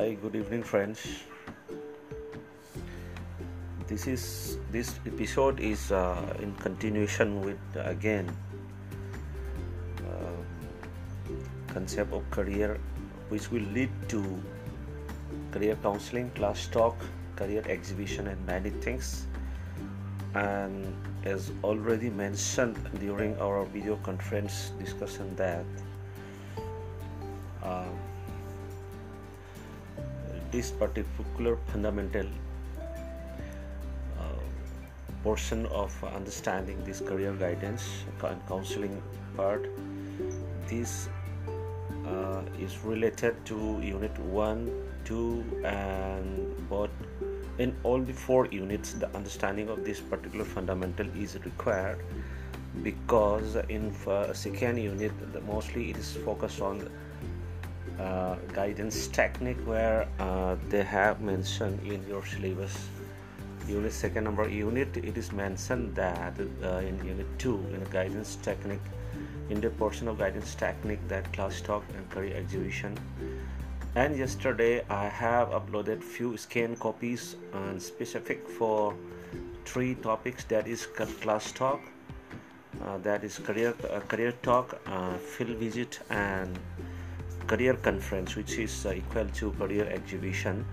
Hi, good evening, friends. This is this episode is uh, in continuation with again uh, concept of career, which will lead to career counseling, class talk, career exhibition, and many things. And as already mentioned during our video conference discussion, that. This particular fundamental uh, portion of understanding this career guidance and counseling part this uh, is related to unit 1 2 and both. In all the four units the understanding of this particular fundamental is required because in second unit the mostly it is focused on uh, guidance technique where uh, they have mentioned in your syllabus unit second number unit it is mentioned that uh, in unit 2 in the guidance technique in the portion of guidance technique that class talk and career exhibition. And yesterday i have uploaded few scan copies and specific for three topics that is class talk uh, that is career uh, career talk uh, field visit and career conference which is uh, equal to career exhibition.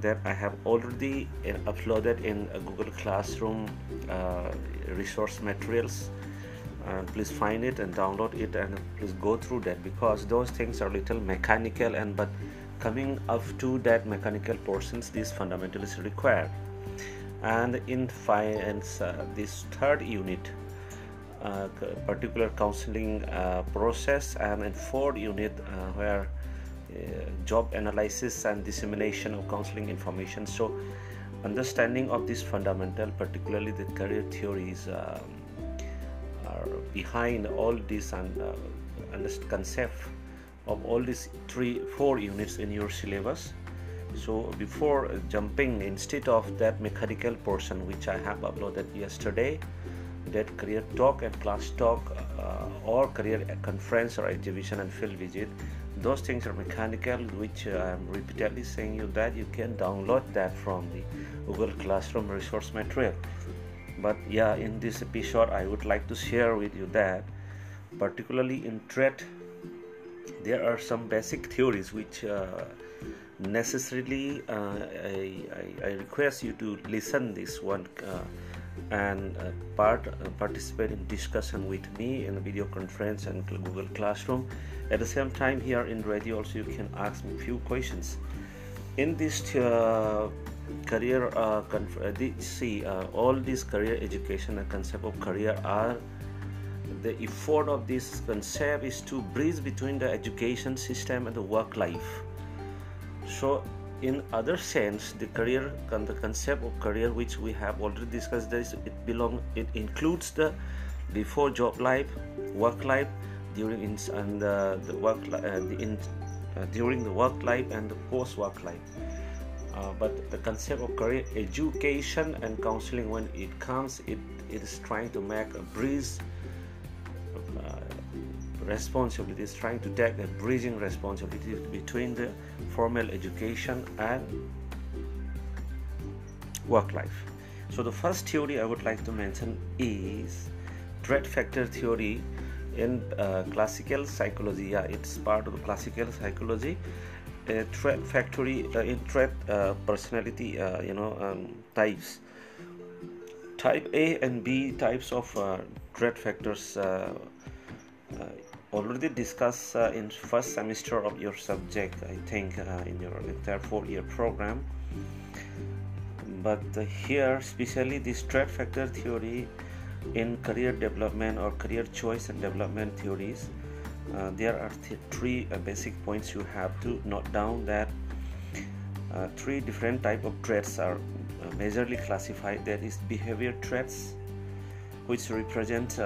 That I have already uh, uploaded in Google Classroom uh, resource materials. Please find it and download it and please go through that because those things are little mechanical and but coming up to that mechanical portions these fundamentals required and in finance uh, this third unit particular counseling uh, process and in fourth unit uh, where job analysis and dissemination of counseling information. So understanding of this fundamental particularly the career theories um, are behind all this and uh, concept of all these three four units in your syllabus. So before jumping instead of that mechanical portion which i have uploaded yesterday that career talk and class talk uh, or career conference or exhibition and field visit those things are mechanical which uh, i'm repeatedly saying you that you can download that from the google classroom resource material. But yeah in this episode i would like to share with you that particularly in TRET there are some basic theories which uh, necessarily uh, I, I, I, request you to listen this one uh, and uh, part uh, participate in discussion with me in video conference and google classroom. At the same time here in radio also you can ask me few questions. In this uh, career uh, uh, see uh, all this career education and concept of career are the effort of this concept is to bridge between the education system and the work life. So in other sense the career the concept of career which we have already discussed this it belong it includes the before job life work life during in, and uh, the work uh, the in, uh, during the work life and the post work life. Uh, but the concept of career education and counseling when it comes it, it is trying to make a bridge responsibility is trying to take a bridging responsibility between the formal education and work life. So the first theory i would like to mention is trait factor theory in uh, classical psychology. Yeah it's part of classical psychology. Trait factory uh, in trait uh, personality uh, you know um, types. Type a and b types of uh, trait factors uh, already discussed uh, in first semester of your subject i think uh, in your entire four year program. But uh, here especially the trait factor theory in career development or career choice and development theories uh, there are th- three uh, basic points you have to note down that uh, three different type of traits are majorly classified. There is behavior traits which represent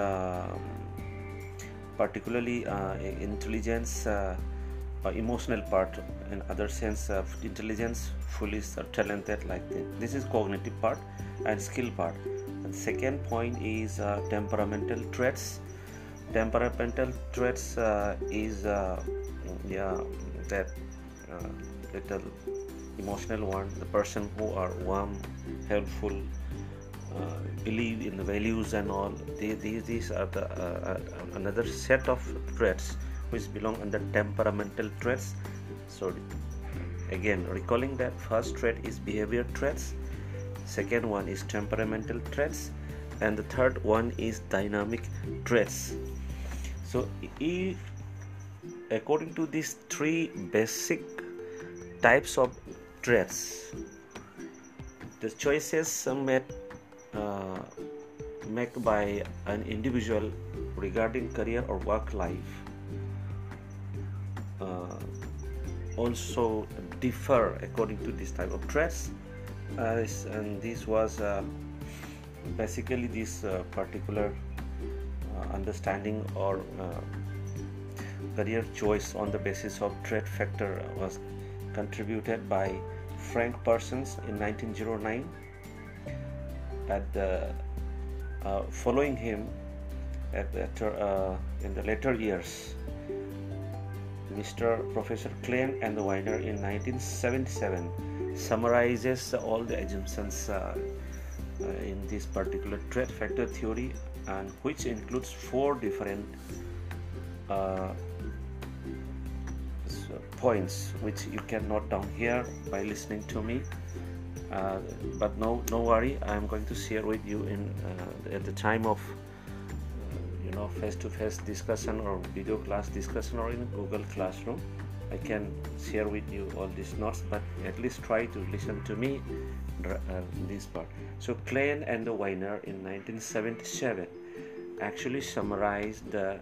particularly uh, intelligence uh, emotional part. In other sense of intelligence foolish talented like this. this is cognitive part and skill part. And second point is uh, temperamental traits. Temperamental traits uh, is uh, yeah that uh, little emotional one. The person who are warm helpful uh, believe in the values and all these, these are the uh, uh, another set of traits which belong under temperamental traits. So again recalling that first trait is behavior traits second one is temperamental traits and the third one is dynamic traits. So if according to these three basic types of traits the choices made uh, made by an individual regarding career or work life uh, also differ according to this type of traits uh, and this was uh, basically this uh, particular understanding or career choice on the basis of trait factor was contributed by Frank Parsons in 1909 at the uh, following him at the, uh, in the later years Mr. Professor Klein and the Weiner in 1977 summarizes all the assumptions uh, uh, in this particular trait factor theory and which includes four different uh, points which you can note down here by listening to me uh, but no no worry. I'm going to share with you in uh, at the time of uh, you know face-to-face discussion or video class discussion or in google classroom. I can share with you all these notes but at least try to listen to me uh, this part. So klein and the Weiner in 1977 actually summarized the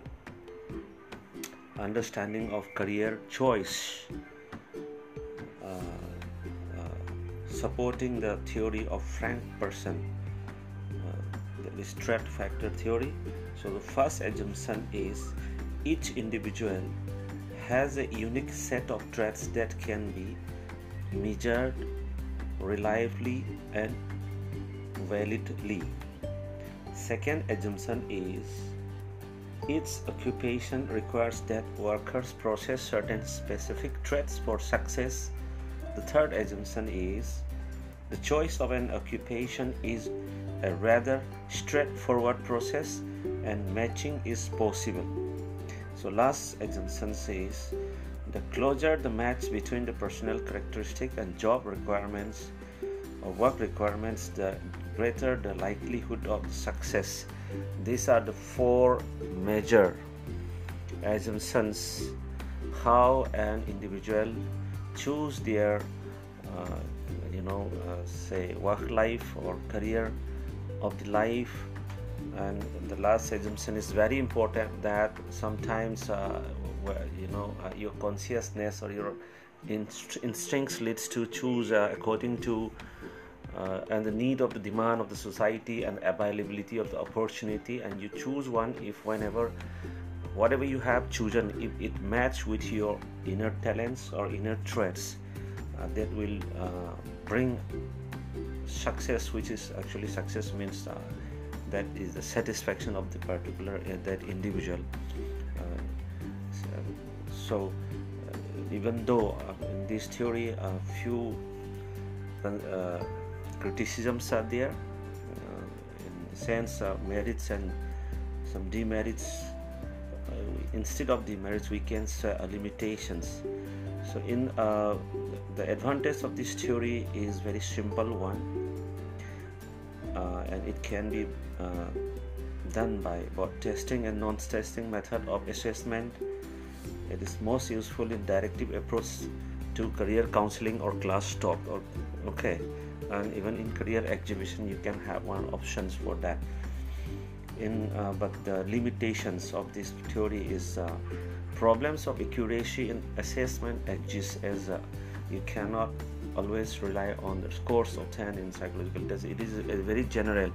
understanding of career choice supporting the theory of Frank Person, uh, the trait factor theory. So the first assumption is each individual has a unique set of traits that can be measured reliably and validly. Second assumption is each occupation requires that workers process certain specific traits for success. The third assumption is the choice of an occupation is a rather straightforward process and matching is possible. So, last assumption says the closer the match between the personal characteristic and job requirements or work requirements, the greater the likelihood of success. These are the four major assumptions how an individual choose their uh, you know uh, say work life or career of the life. And the last assumption is very important that sometimes uh, you know uh, your consciousness or your inst- instincts leads to choose uh, according to uh, and the need of the demand of the society and availability of the opportunity. And you choose one if whenever whatever you have chosen if it match with your inner talents or inner traits that will uh, bring success which is actually success means uh, that is the satisfaction of the particular uh, that individual. Uh, so uh, even though in this theory a few criticisms are there in the sense of merits and some demerits instead of demerits we can say limitations so in uh, the advantage of this theory is very simple one uh, and it can be uh, done by both testing and non-testing method of assessment. It is most useful in directive approach to career counseling or class talk or okay. And even in career exhibition you can have one options for that. In uh, but the limitations of this theory is uh, problems of accuracy in assessment exist as uh, you cannot always rely on the scores obtained in psychological tests. It is very general.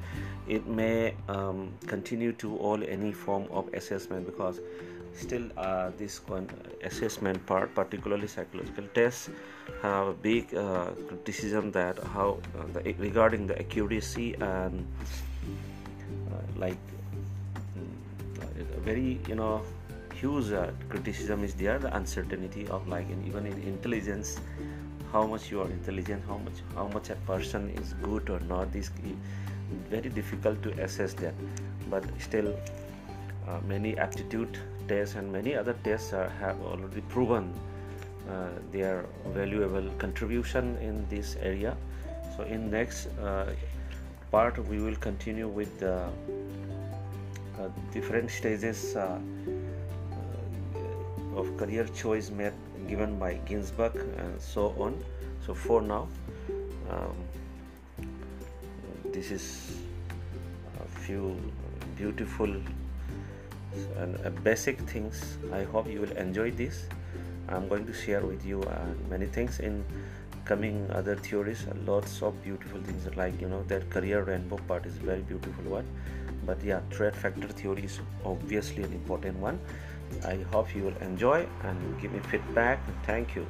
It may um, continue to all any form of assessment because still uh, this one assessment part particularly psychological tests have a big uh, criticism that how uh, the, regarding the accuracy and uh, like mm, very you know huge uh, criticism is there the uncertainty of like in, even in intelligence how much you are intelligent how much how much a person is good or not is very difficult to assess that but still uh, many aptitude tests and many other tests are, have already proven uh, their valuable contribution in this area. So in next uh, part we will continue with the uh, different stages uh, uh, of career choice made given by Ginzberg and so on. So for now um, this is a few beautiful and uh, basic things. I hope you will enjoy this. I'm going to share with you uh, many things in coming other theories. Lots of beautiful things like you know that career rainbow part is very beautiful one. But yeah trait factor theory is obviously an important one i hope you will enjoy and give me feedback. Thank you.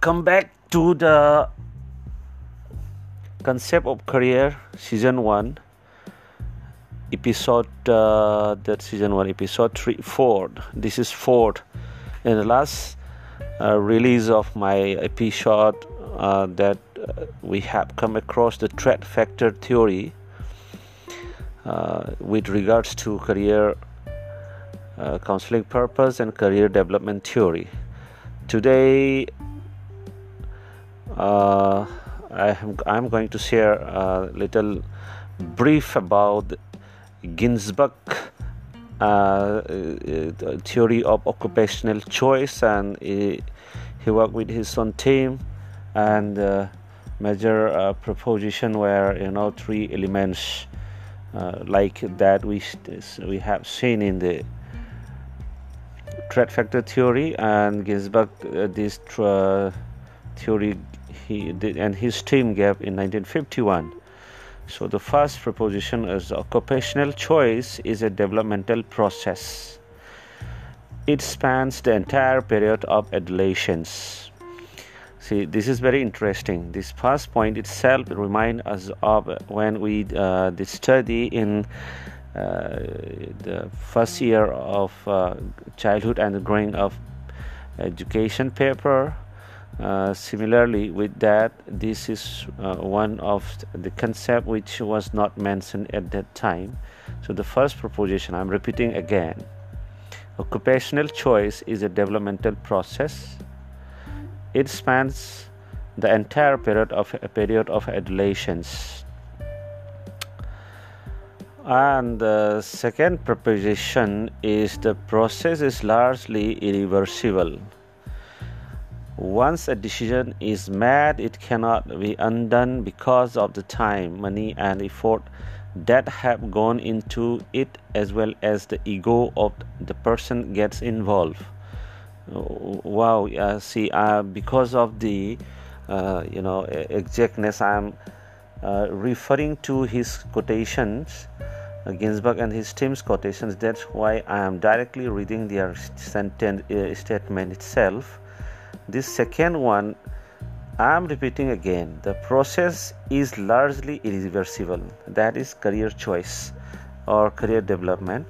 Come back to the concept of career season 1 episode uh, that season 1 episode 3 4 this is fourth in the last release of my episode uh, that uh, we have come across the trait factor theory uh, with regards to career counseling purpose and career development theory. Today uh, I am I'm going to share a little brief about Ginzberg uh, uh, theory of occupational choice, and he, he worked with his own team and uh, major uh, proposition where you know three elements uh, like that we we have seen in the trait factor theory and Ginzberg uh, this theory he did, and his team gave in 1951. So the first proposition is occupational choice is a developmental process. It spans the entire period of adolescence. See, this is very interesting. This first point itself reminds us of when we uh, did study in uh, the first year of uh, childhood and the growing up education paper uh, similarly with that this is uh, one of the concept which was not mentioned at that time. So the first proposition i'm repeating again. Occupational choice is a developmental process. It spans the entire period of a period of adolescence. And the second proposition is the process is largely irreversible once a decision is made, it cannot be undone because of the time, money, and effort that have gone into it, as well as the ego of the person gets involved. Wow, see, uh, because of the uh, you know exactness, I'm uh, referring to his quotations. Uh, Ginzberg and his team's quotations. That's why I am directly reading their sentence, uh, statement itself this second one i'm repeating again the process is largely irreversible. That is career choice or career development.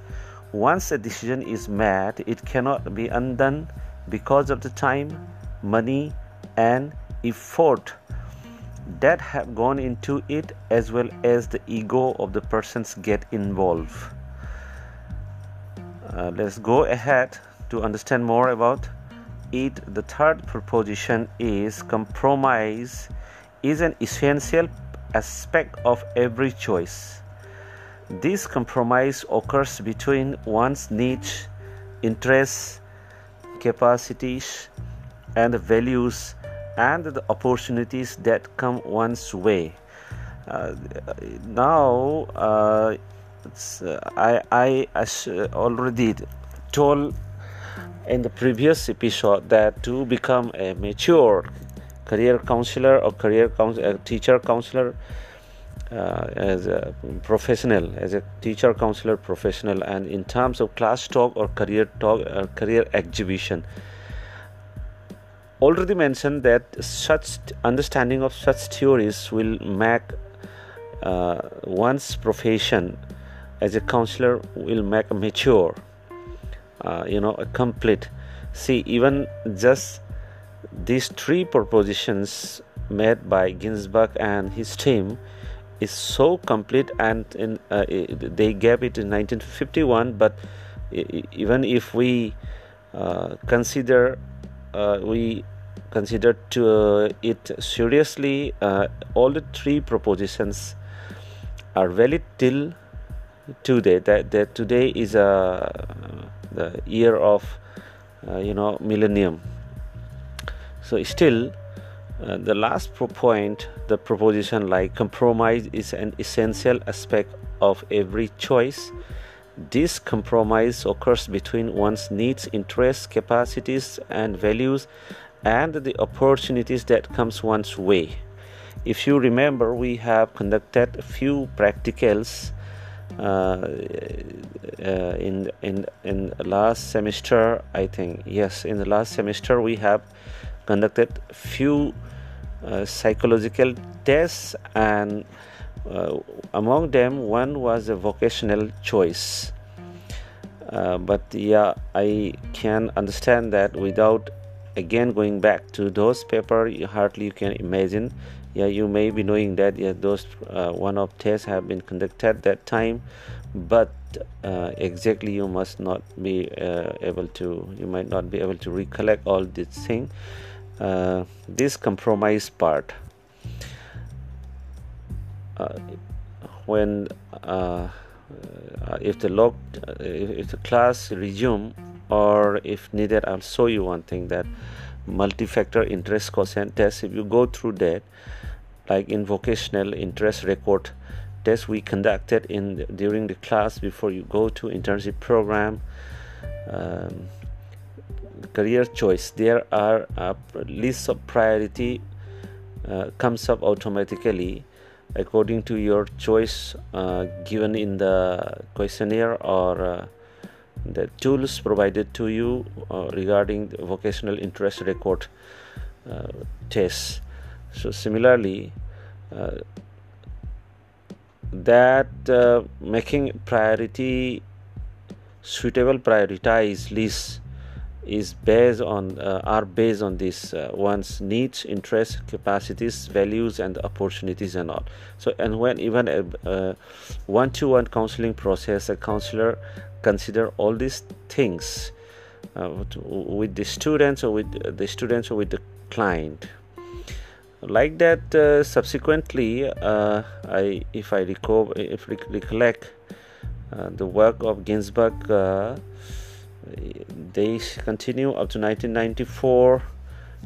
Once a decision is made it cannot be undone because of the time money and effort that have gone into it as well as the ego of the persons get involved. Uh, let's go ahead to understand more about it the third proposition is compromise is an essential aspect of every choice. This compromise occurs between one's needs interests capacities and values and the opportunities that come one's way. Uh, now uh, uh I, I already told in the previous episode that to become a mature career counselor or career counsel, teacher counselor uh, as a professional as a teacher counselor professional and in terms of class talk or career talk or uh, career exhibition. Already mentioned that such understanding of such theories will make uh, one's profession as a counselor will make mature uh, you know complete. See even just these three propositions made by ginzberg and his team is so complete and in, uh, they gave it in 1951 but even if we uh, consider uh, we consider to uh, it seriously uh, all the three propositions are valid till today. That, that today is a the year of uh, you know millennium. So still uh, the last point the proposition like compromise is an essential aspect of every choice. This compromise occurs between one's needs interests capacities and values and the opportunities that comes one's way. If you remember we have conducted a few practicals in in in last semester i think. Yes in the last semester we have conducted few uh, psychological tests and uh, among them one was a vocational choice. Uh, but yeah i can understand that without again going back to those paper you hardly you can imagine yeah you may be knowing that yeah those uh, one of tests have been conducted that time but uh, exactly you must not be uh, able to you might not be able to recollect all this thing. Uh, this compromise part uh, when uh, if the log if the class resume or if needed i'll show you one thing that multi-factor interest quotient test. If you go through that like in vocational interest record test we conducted in during the class before you go to internship program um, career choice there are a list of priority uh, comes up automatically according to your choice uh, given in the questionnaire or uh, the tools provided to you uh, regarding vocational interest record uh, tests. So similarly uh, that uh, making priority suitable prioritized list is based on uh, are based on this uh, one's needs interests capacities values and opportunities and all. So and when even a one-to-one counseling process a counselor consider all these things uh, with the students or with the students or with the client. Like that uh, subsequently uh, i if i recall if recollect uh, the work of ginzberg uh, they continue up to 1994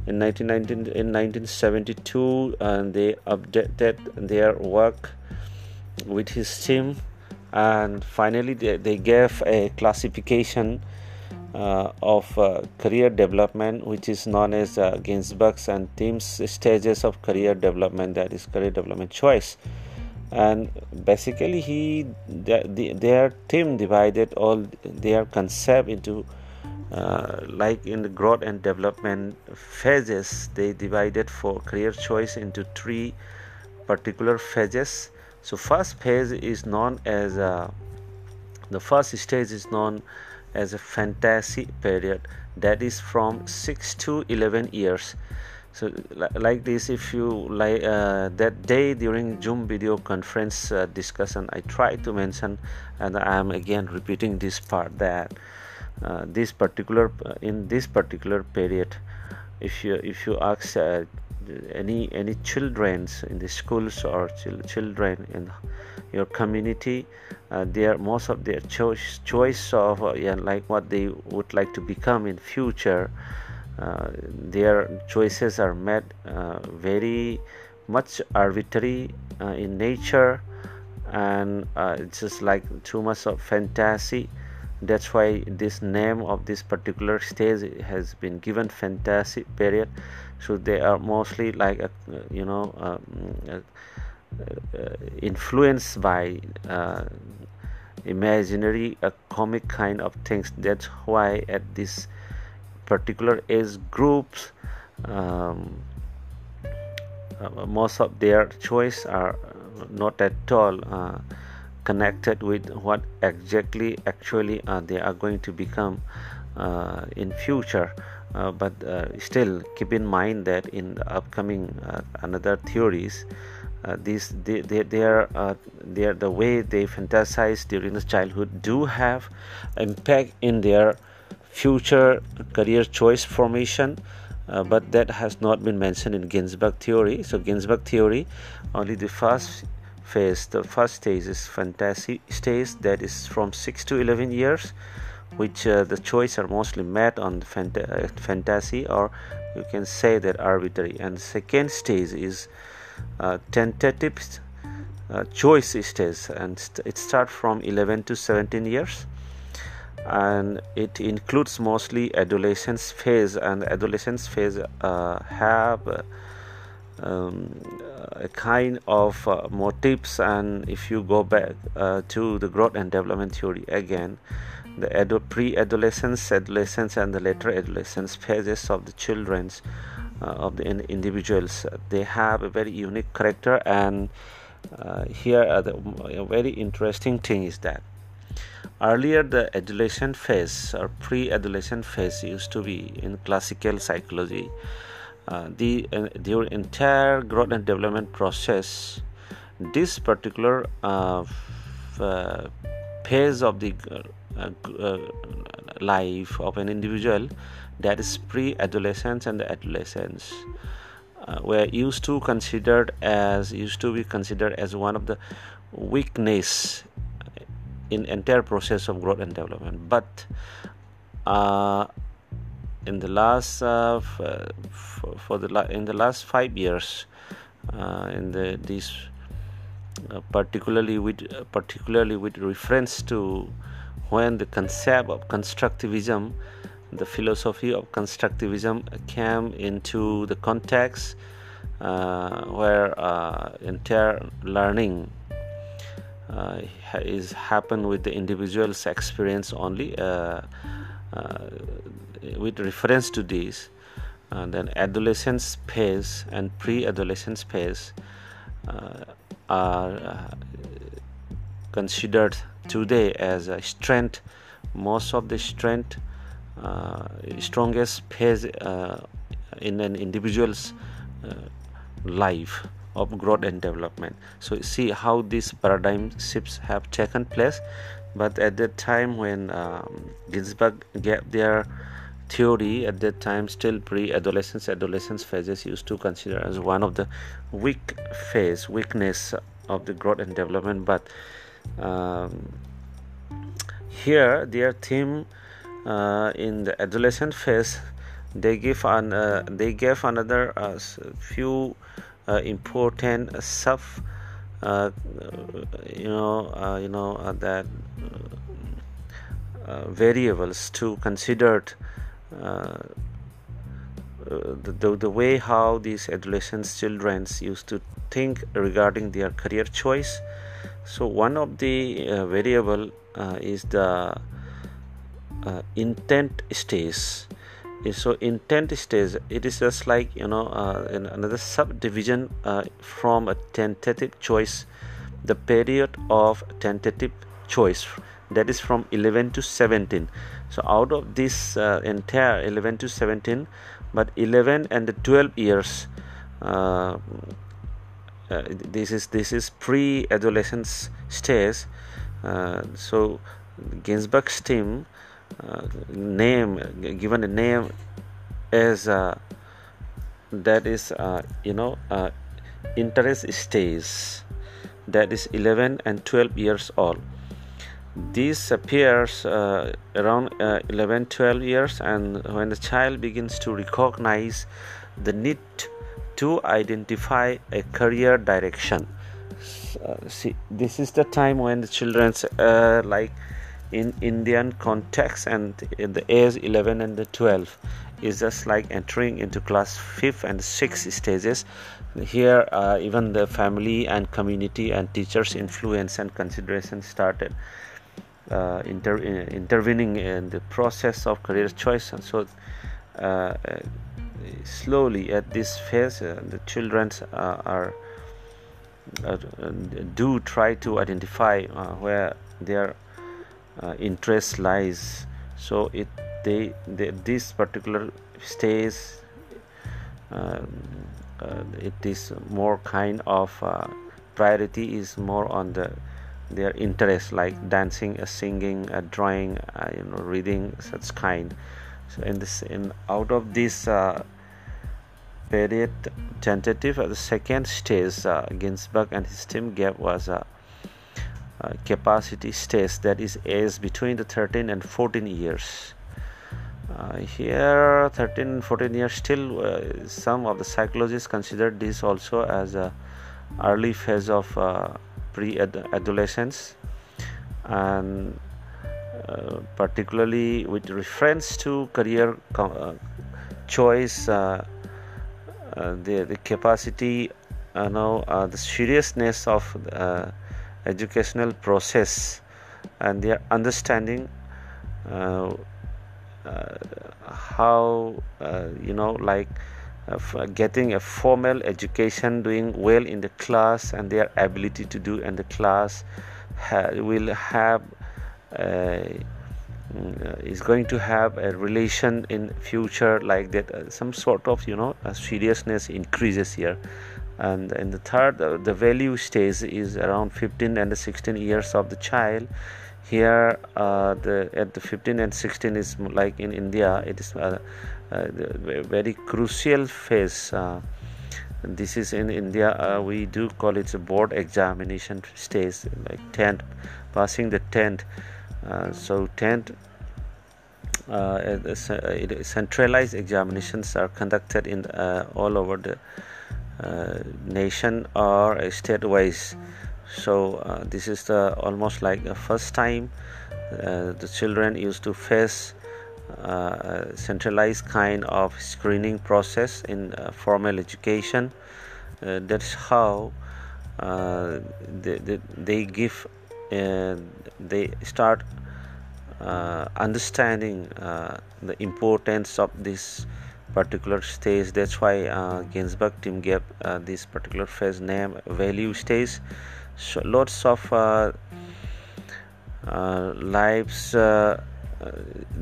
in 1919 in 1972 and they updated their work with his team and finally they, they gave a classification uh, of uh, career development, which is known as uh, and team's stages of career development, that is career development choice. And basically, he the, the, their team divided all their concept into uh, like in the growth and development phases. They divided for career choice into three particular phases. So, first phase is known as uh, the first stage is known as a fantasy period. That is from 6 to 11 years. So like this if you like uh, that day during zoom video conference uh, discussion i tried to mention and i am again repeating this part that uh, this particular in this particular period if you if you ask uh, any any children in the schools or children in your community uh, their most of their choice choice of uh, yeah, like what they would like to become in future uh, their choices are made uh, very much arbitrary uh, in nature. And uh, it's just like too much of fantasy that's why this name of this particular stage has been given fantasy period. So they are mostly like a, you know um, uh, influenced by uh, imaginary a comic kind of things. That's why at this particular age groups um, uh, most of their choice are not at all uh, connected with what exactly actually uh, they are going to become uh, in future uh, but uh, still keep in mind that in the upcoming another theories these they, they, they are they are the way they fantasize during the childhood do have impact in their future career choice formation uh, but that has not been mentioned in Ginzberg theory. So Ginzberg theory, only the first phase, the first stage is fantasy stage that is from six to eleven years, which uh, the choice are mostly met on fant- uh, fantasy or you can say that arbitrary. And second stage is uh, tentative uh, choice stage, and st- it starts from 11 to 17 years. And it includes mostly adolescence phase. And adolescence phase uh, have um, a kind of uh, motifs and if you go back uh, to the growth and development theory again the pre-adolescence adolescence and the later adolescence phases of the children's uh, of the in- individuals they have a very unique character and uh, here the a very interesting thing is that Earlier, the adolescent phase or pre adolescent phase used to be in classical psychology. Uh, the, uh, the entire growth and development process, this particular uh, f- uh, phase of the uh, life of an individual, that is pre adolescence and adolescence. were used to considered as used to be considered as one of the weakness in entire process of growth and development but in the last uh, for, for, the la- in the last five years uh, in the this uh, particularly with particularly with reference to when the concept of constructivism the philosophy of constructivism came into the context uh, where uh, entire learning uh, is happen with the individual's experience only uh, uh, with reference to this then adolescence phase and pre-adolescence phase are considered today as a strength. Most of the strength uh, strongest phase uh, in an individual's uh, life of growth and development. So see how these paradigm shifts have taken place. But at that time when um, ginzberg gave their theory at that time still pre-adolescence adolescence phases used to consider as one of the weak phase weakness of the growth and development. But um, here their theme uh, in the adolescent phase they give an uh, they gave another uh, few uh, important stuff uh, you know uh, you know that variables to considered the, the, the way how these adolescent children used to think regarding their career choice. So one of the uh, variable uh, is the uh, intent stage so intent stage it is just like you know uh, another subdivision uh, from a tentative choice the period of tentative choice. That is from 11 to 17 so out of this uh, entire 11 to 17 but 11 and the 12 years uh, uh, this is this is pre-adolescence stage uh, so Ginzberg's team uh, name given a name as uh, that is you know interest stage that is 11 and 12 years old this appears uh, around uh, 11 12 years and when the child begins to recognize the need to identify a career direction. See this is the time when the children's like in Indian context and in the age 11 and the 12 is just like entering into class 5th and 6th stages. Here uh, even the family and community and teachers influence and consideration started uh, inter- intervening in the process of career choice. And so uh, slowly at this phase uh, the children uh, are uh, do try to identify uh, where their uh, interest lies. So it they, they this particular stage uh, it is more kind of uh, priority is more on the their interest like dancing uh, singing uh, drawing uh, you know reading such kind. So in this in out of this uh, period tentative the second stage ginzberg and his team gave was a capacity stage that is aged between the 13 and 14 years. Uh, here 13 14 years still uh, some of the psychologists consider this also as a early phase of uh, pre-adolescence. And uh, particularly with reference to career uh, choice uh, the, the capacity you know the seriousness of educational process and their understanding uh, how uh, you know like uh, getting a formal education doing well in the class and their ability to do in the class ha- will have uh, is going to have a relation in future like that. Uh, some sort of you know seriousness increases here. And in the third uh, the value stage is around 15 and 16 years of the child. Here uh, the at the 15 and 16 is like in India it is very crucial phase uh, this is in India uh, we do call it a board examination stage like 10th passing the 10th uh, so 10th centralized examinations are conducted in all over the nation or state wise so uh, this is the almost like the first time uh, the children used to face uh, centralized kind of screening process in uh, formal education. Uh, that's how uh, they, they, they, give they start understanding the importance of this particular stage. That's why uh, Ginzberg team gave uh, this particular phase name value stage. So lots of uh, uh, lives uh,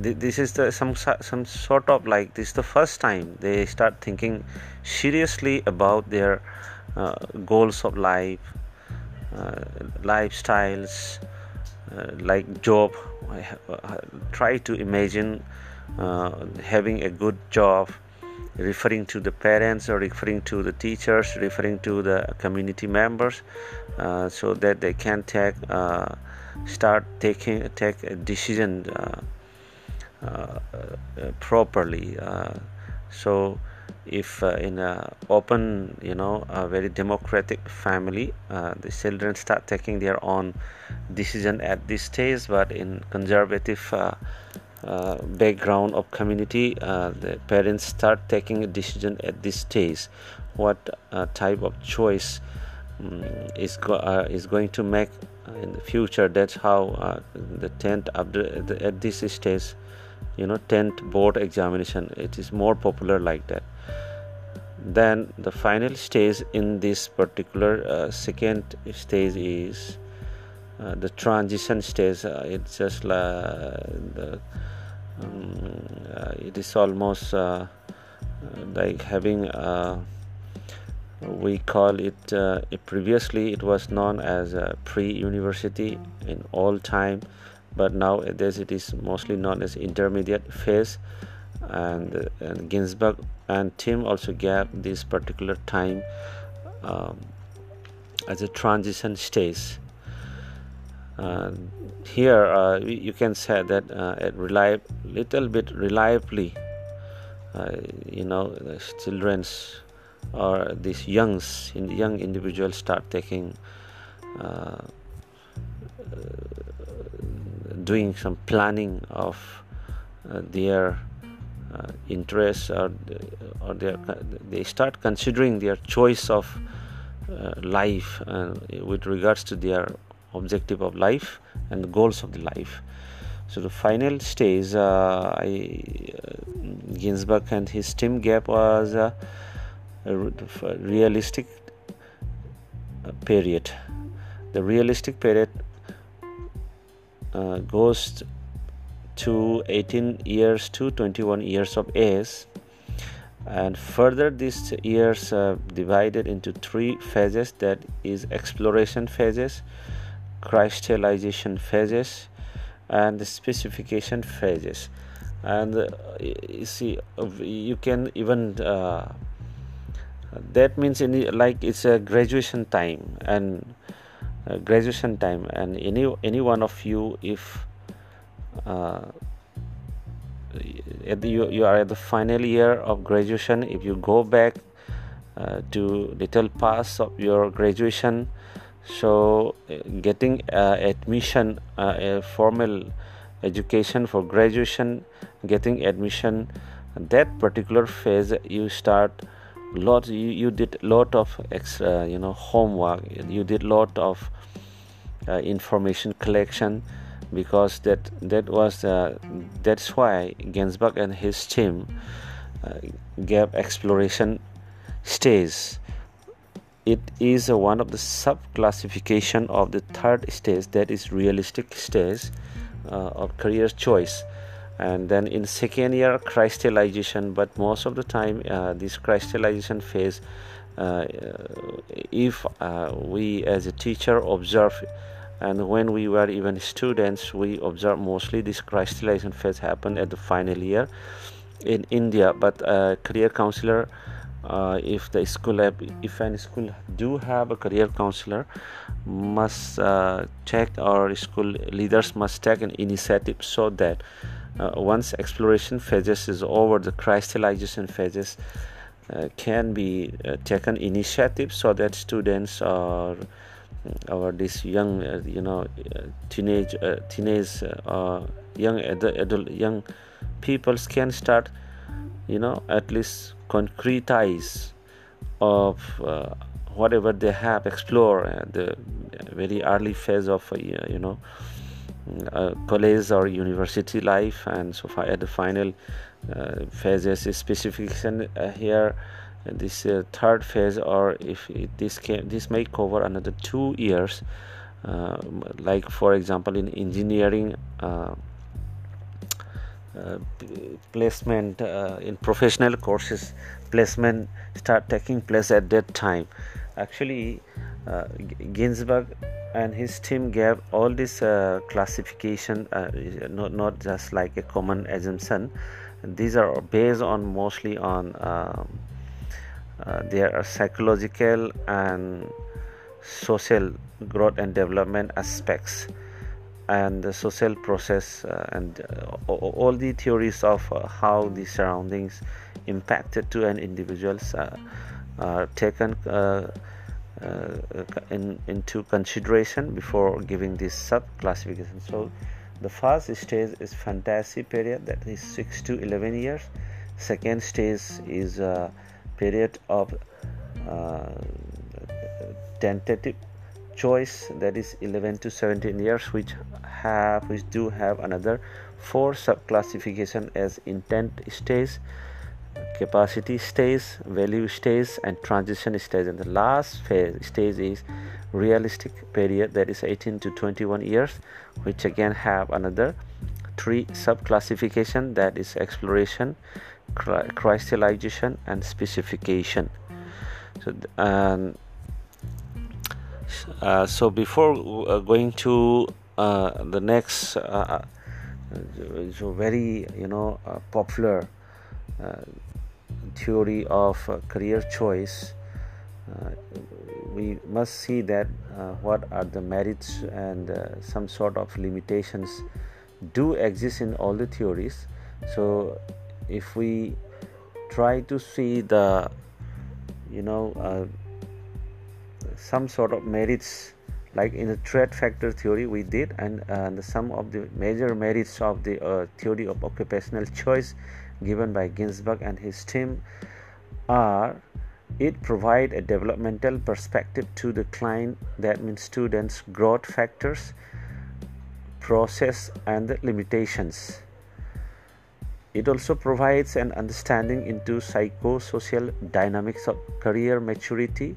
th- this is the some some sort of like this is the first time they start thinking seriously about their uh, goals of life uh, lifestyles uh, like job. Try to imagine having a good job referring to the parents or referring to the teachers referring to the community members uh, so that they can take uh, start taking take a decision uh, uh, uh properly uh, so if in a open you know a very democratic family the children start taking their own decision at this stage but in conservative uh, background of community uh, the parents start taking a decision at this stage. What uh, type of choice um, is go- uh, is going to make in the future that's how uh, the 10th at this stage you know 10th board examination it is more popular like that. Then the final stage in this particular second stage is uh, the transition stage. Uh, it's just uh, the um, uh, it is almost uh, like having we call it previously it was known as pre-university in all time but nowadays it is mostly known as intermediate phase. And, and and Tim also gave this particular time um, as a transition stage. Here uh, you can say that uh, it rely little bit reliably uh, you know the children's or these youngs young individuals start taking uh, doing some planning of uh, their uh, interests or, or their, they start considering their choice of life with regards to their objective of life and the goals of the life. So the final stage uh, I, uh, Ginzberg and his team gap was uh, realistic period. The realistic period uh, goes to 18 years to 21 years of age and further these years uh, divided into three phases that is exploration phases crystallization phases and specification phases and uh, you see you can even uh, that means any like it's a graduation time and uh, graduation time and any any one of you if uh, the, you, you are at the final year of graduation if you go back uh, to little past of your graduation so uh, getting uh, admission uh, a formal education for graduation getting admission that particular phase you start lot you, you did lot of extra you know homework. You did lot of uh, information collection because that that was uh, that's why Ginzberg and his team uh, gave exploration stage it is one of the sub classification of the third stage that is realistic stage uh, of career choice and then in second year crystallization but most of the time uh, this crystallization phase uh, if uh, we as a teacher observe and when we were even students we observe mostly this crystallization phase happened at the final year in india. But a career counselor uh, if the school have, if any school do have a career counselor must uh, check or school leaders must take an initiative so that uh, once exploration phases is over the crystallization phases uh, can be uh, taken initiative so that students or or this young uh, you know uh, teenage uh, teenage young adult, adult young peoples can start you know at least concretize of whatever they have explore the very early phase of you know college or university life and so far at the final uh, phases specification uh, here this uh, third phase or if it, this this may cover another two years uh, like for example in engineering uh, placement in professional courses placement start taking place at that time. Actually Ginzberg and his team gave all this uh, classification uh, not, not just like a common assumption. These are based on mostly on um, uh, their psychological and social growth and development aspects and the social process uh, and uh, all the theories of uh, how the surroundings impacted to an individuals uh, are taken uh, in, into consideration before giving this sub classification so the first stage is fantasy period that is 6 to 11 years. Second stage is a period of uh, tentative choice that is 11 to 17 years which have which do have another four sub classification as intent stage capacity stage value stage and transition stage and the last phase stage is realistic period that is 18 to 21 years which again have another three sub classification that is exploration crystallization and specification. So um, uh, so before uh, going to uh, the next uh, uh, so very you know uh, popular theory of uh, career choice, uh, we must see that what are the merits and some sort of limitations do exist in all the theories. So, if we try to see the you know uh, some sort of merits like in the trait factor theory we did and uh, some of the major merits of the uh, theory of occupational choice given by Ginzberg and his team are it provide a developmental perspective to the client? That means students growth factors process and the limitations. It also provides an understanding into psychosocial dynamics of career maturity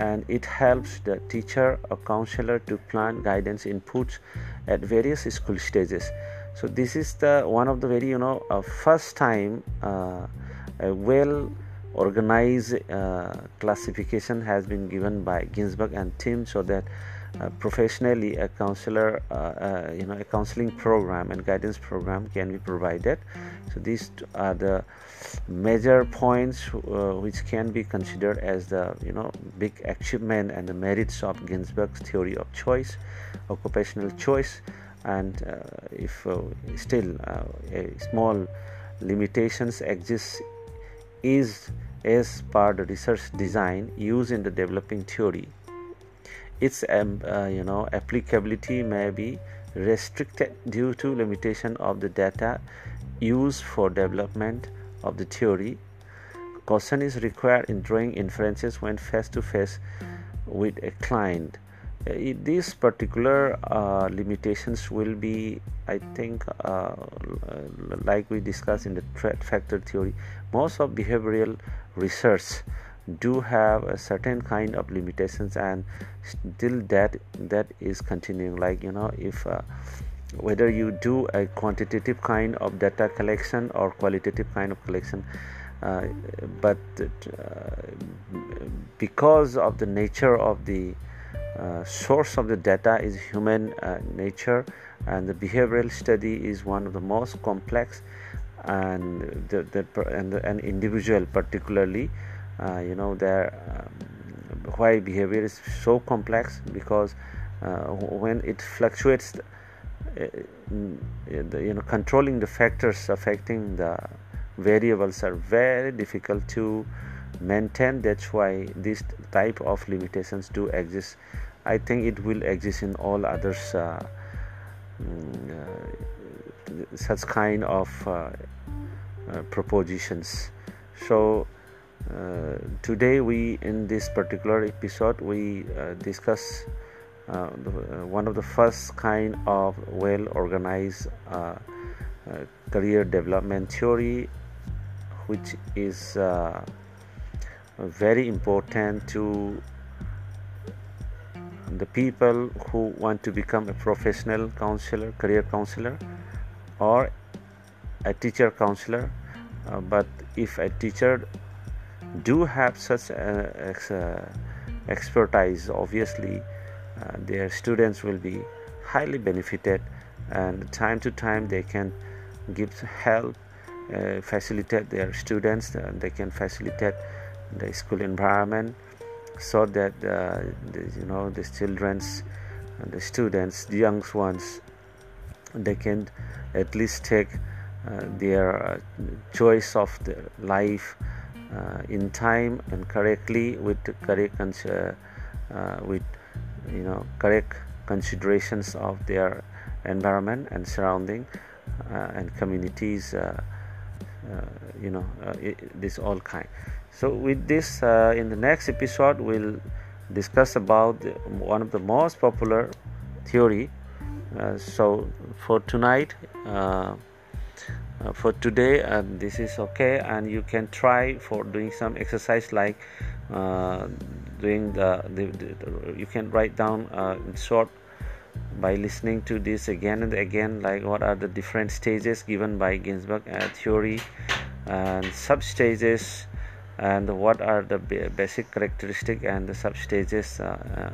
and it helps the teacher or counselor to plan guidance inputs at various school stages so this is the one of the very you know uh, first time uh, a well organized uh, classification has been given by ginzberg and tim so that uh, professionally a counselor uh, uh, you know a counseling program and guidance program can be provided. So these are the major points which can be considered as the you know big achievement and the merits of ginzberg's theory of choice occupational choice and uh, if uh, still a small limitations exist is as per the research design used in the developing theory. Its um, uh, you know applicability may be restricted due to limitation of the data used for development of the theory. Caution is required in drawing inferences when face to face with a client. uh, these particular uh, limitations will be i think uh, like we discussed in the trait factor theory most of behavioral research do have a certain kind of limitations and still that that is continuing. Like you know if uh, whether you do a quantitative kind of data collection or qualitative kind of collection uh, but uh, because of the nature of the source of the data is human uh, nature and the behavioral study is one of the most complex and the, the and, the, and individual particularly. Uh, you know their um, why behavior is so complex because uh, when it fluctuates uh, the, you know controlling the factors affecting the variables are very difficult to maintain that's why this type of limitations do exist. I think it will exist in all others uh, mm, uh, such kind of uh, propositions. So uh, today we in this particular episode we uh, discuss uh, uh, one of the first kind of well organized uh, uh, career development theory which is very important to the people who want to become a professional counselor career counselor or a teacher counselor. But if a teacher do have such uh, expertise obviously uh, their students will be highly benefited and time to time they can give help uh, facilitate their students uh, they can facilitate the school environment so that uh, the, you know the children's the students the young ones they can at least take uh, their choice of the life uh, in time and correctly with correct uh, uh, with you know correct considerations of their environment and surrounding and communities you know this all kind so with this in the next episode we'll discuss about one of the most popular theory. Uh, so for tonight uh, uh, for today uh, this is okay and you can try for doing some exercise like uh, doing the, the, the, you can write down uh, in short by listening to this again and again like what are the different stages given by Ginzberg uh, theory and sub stages and what are the basic characteristic and the sub stages uh,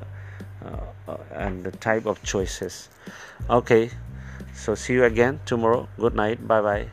and the type of choices? Okay so see you again tomorrow. Good night. Bye bye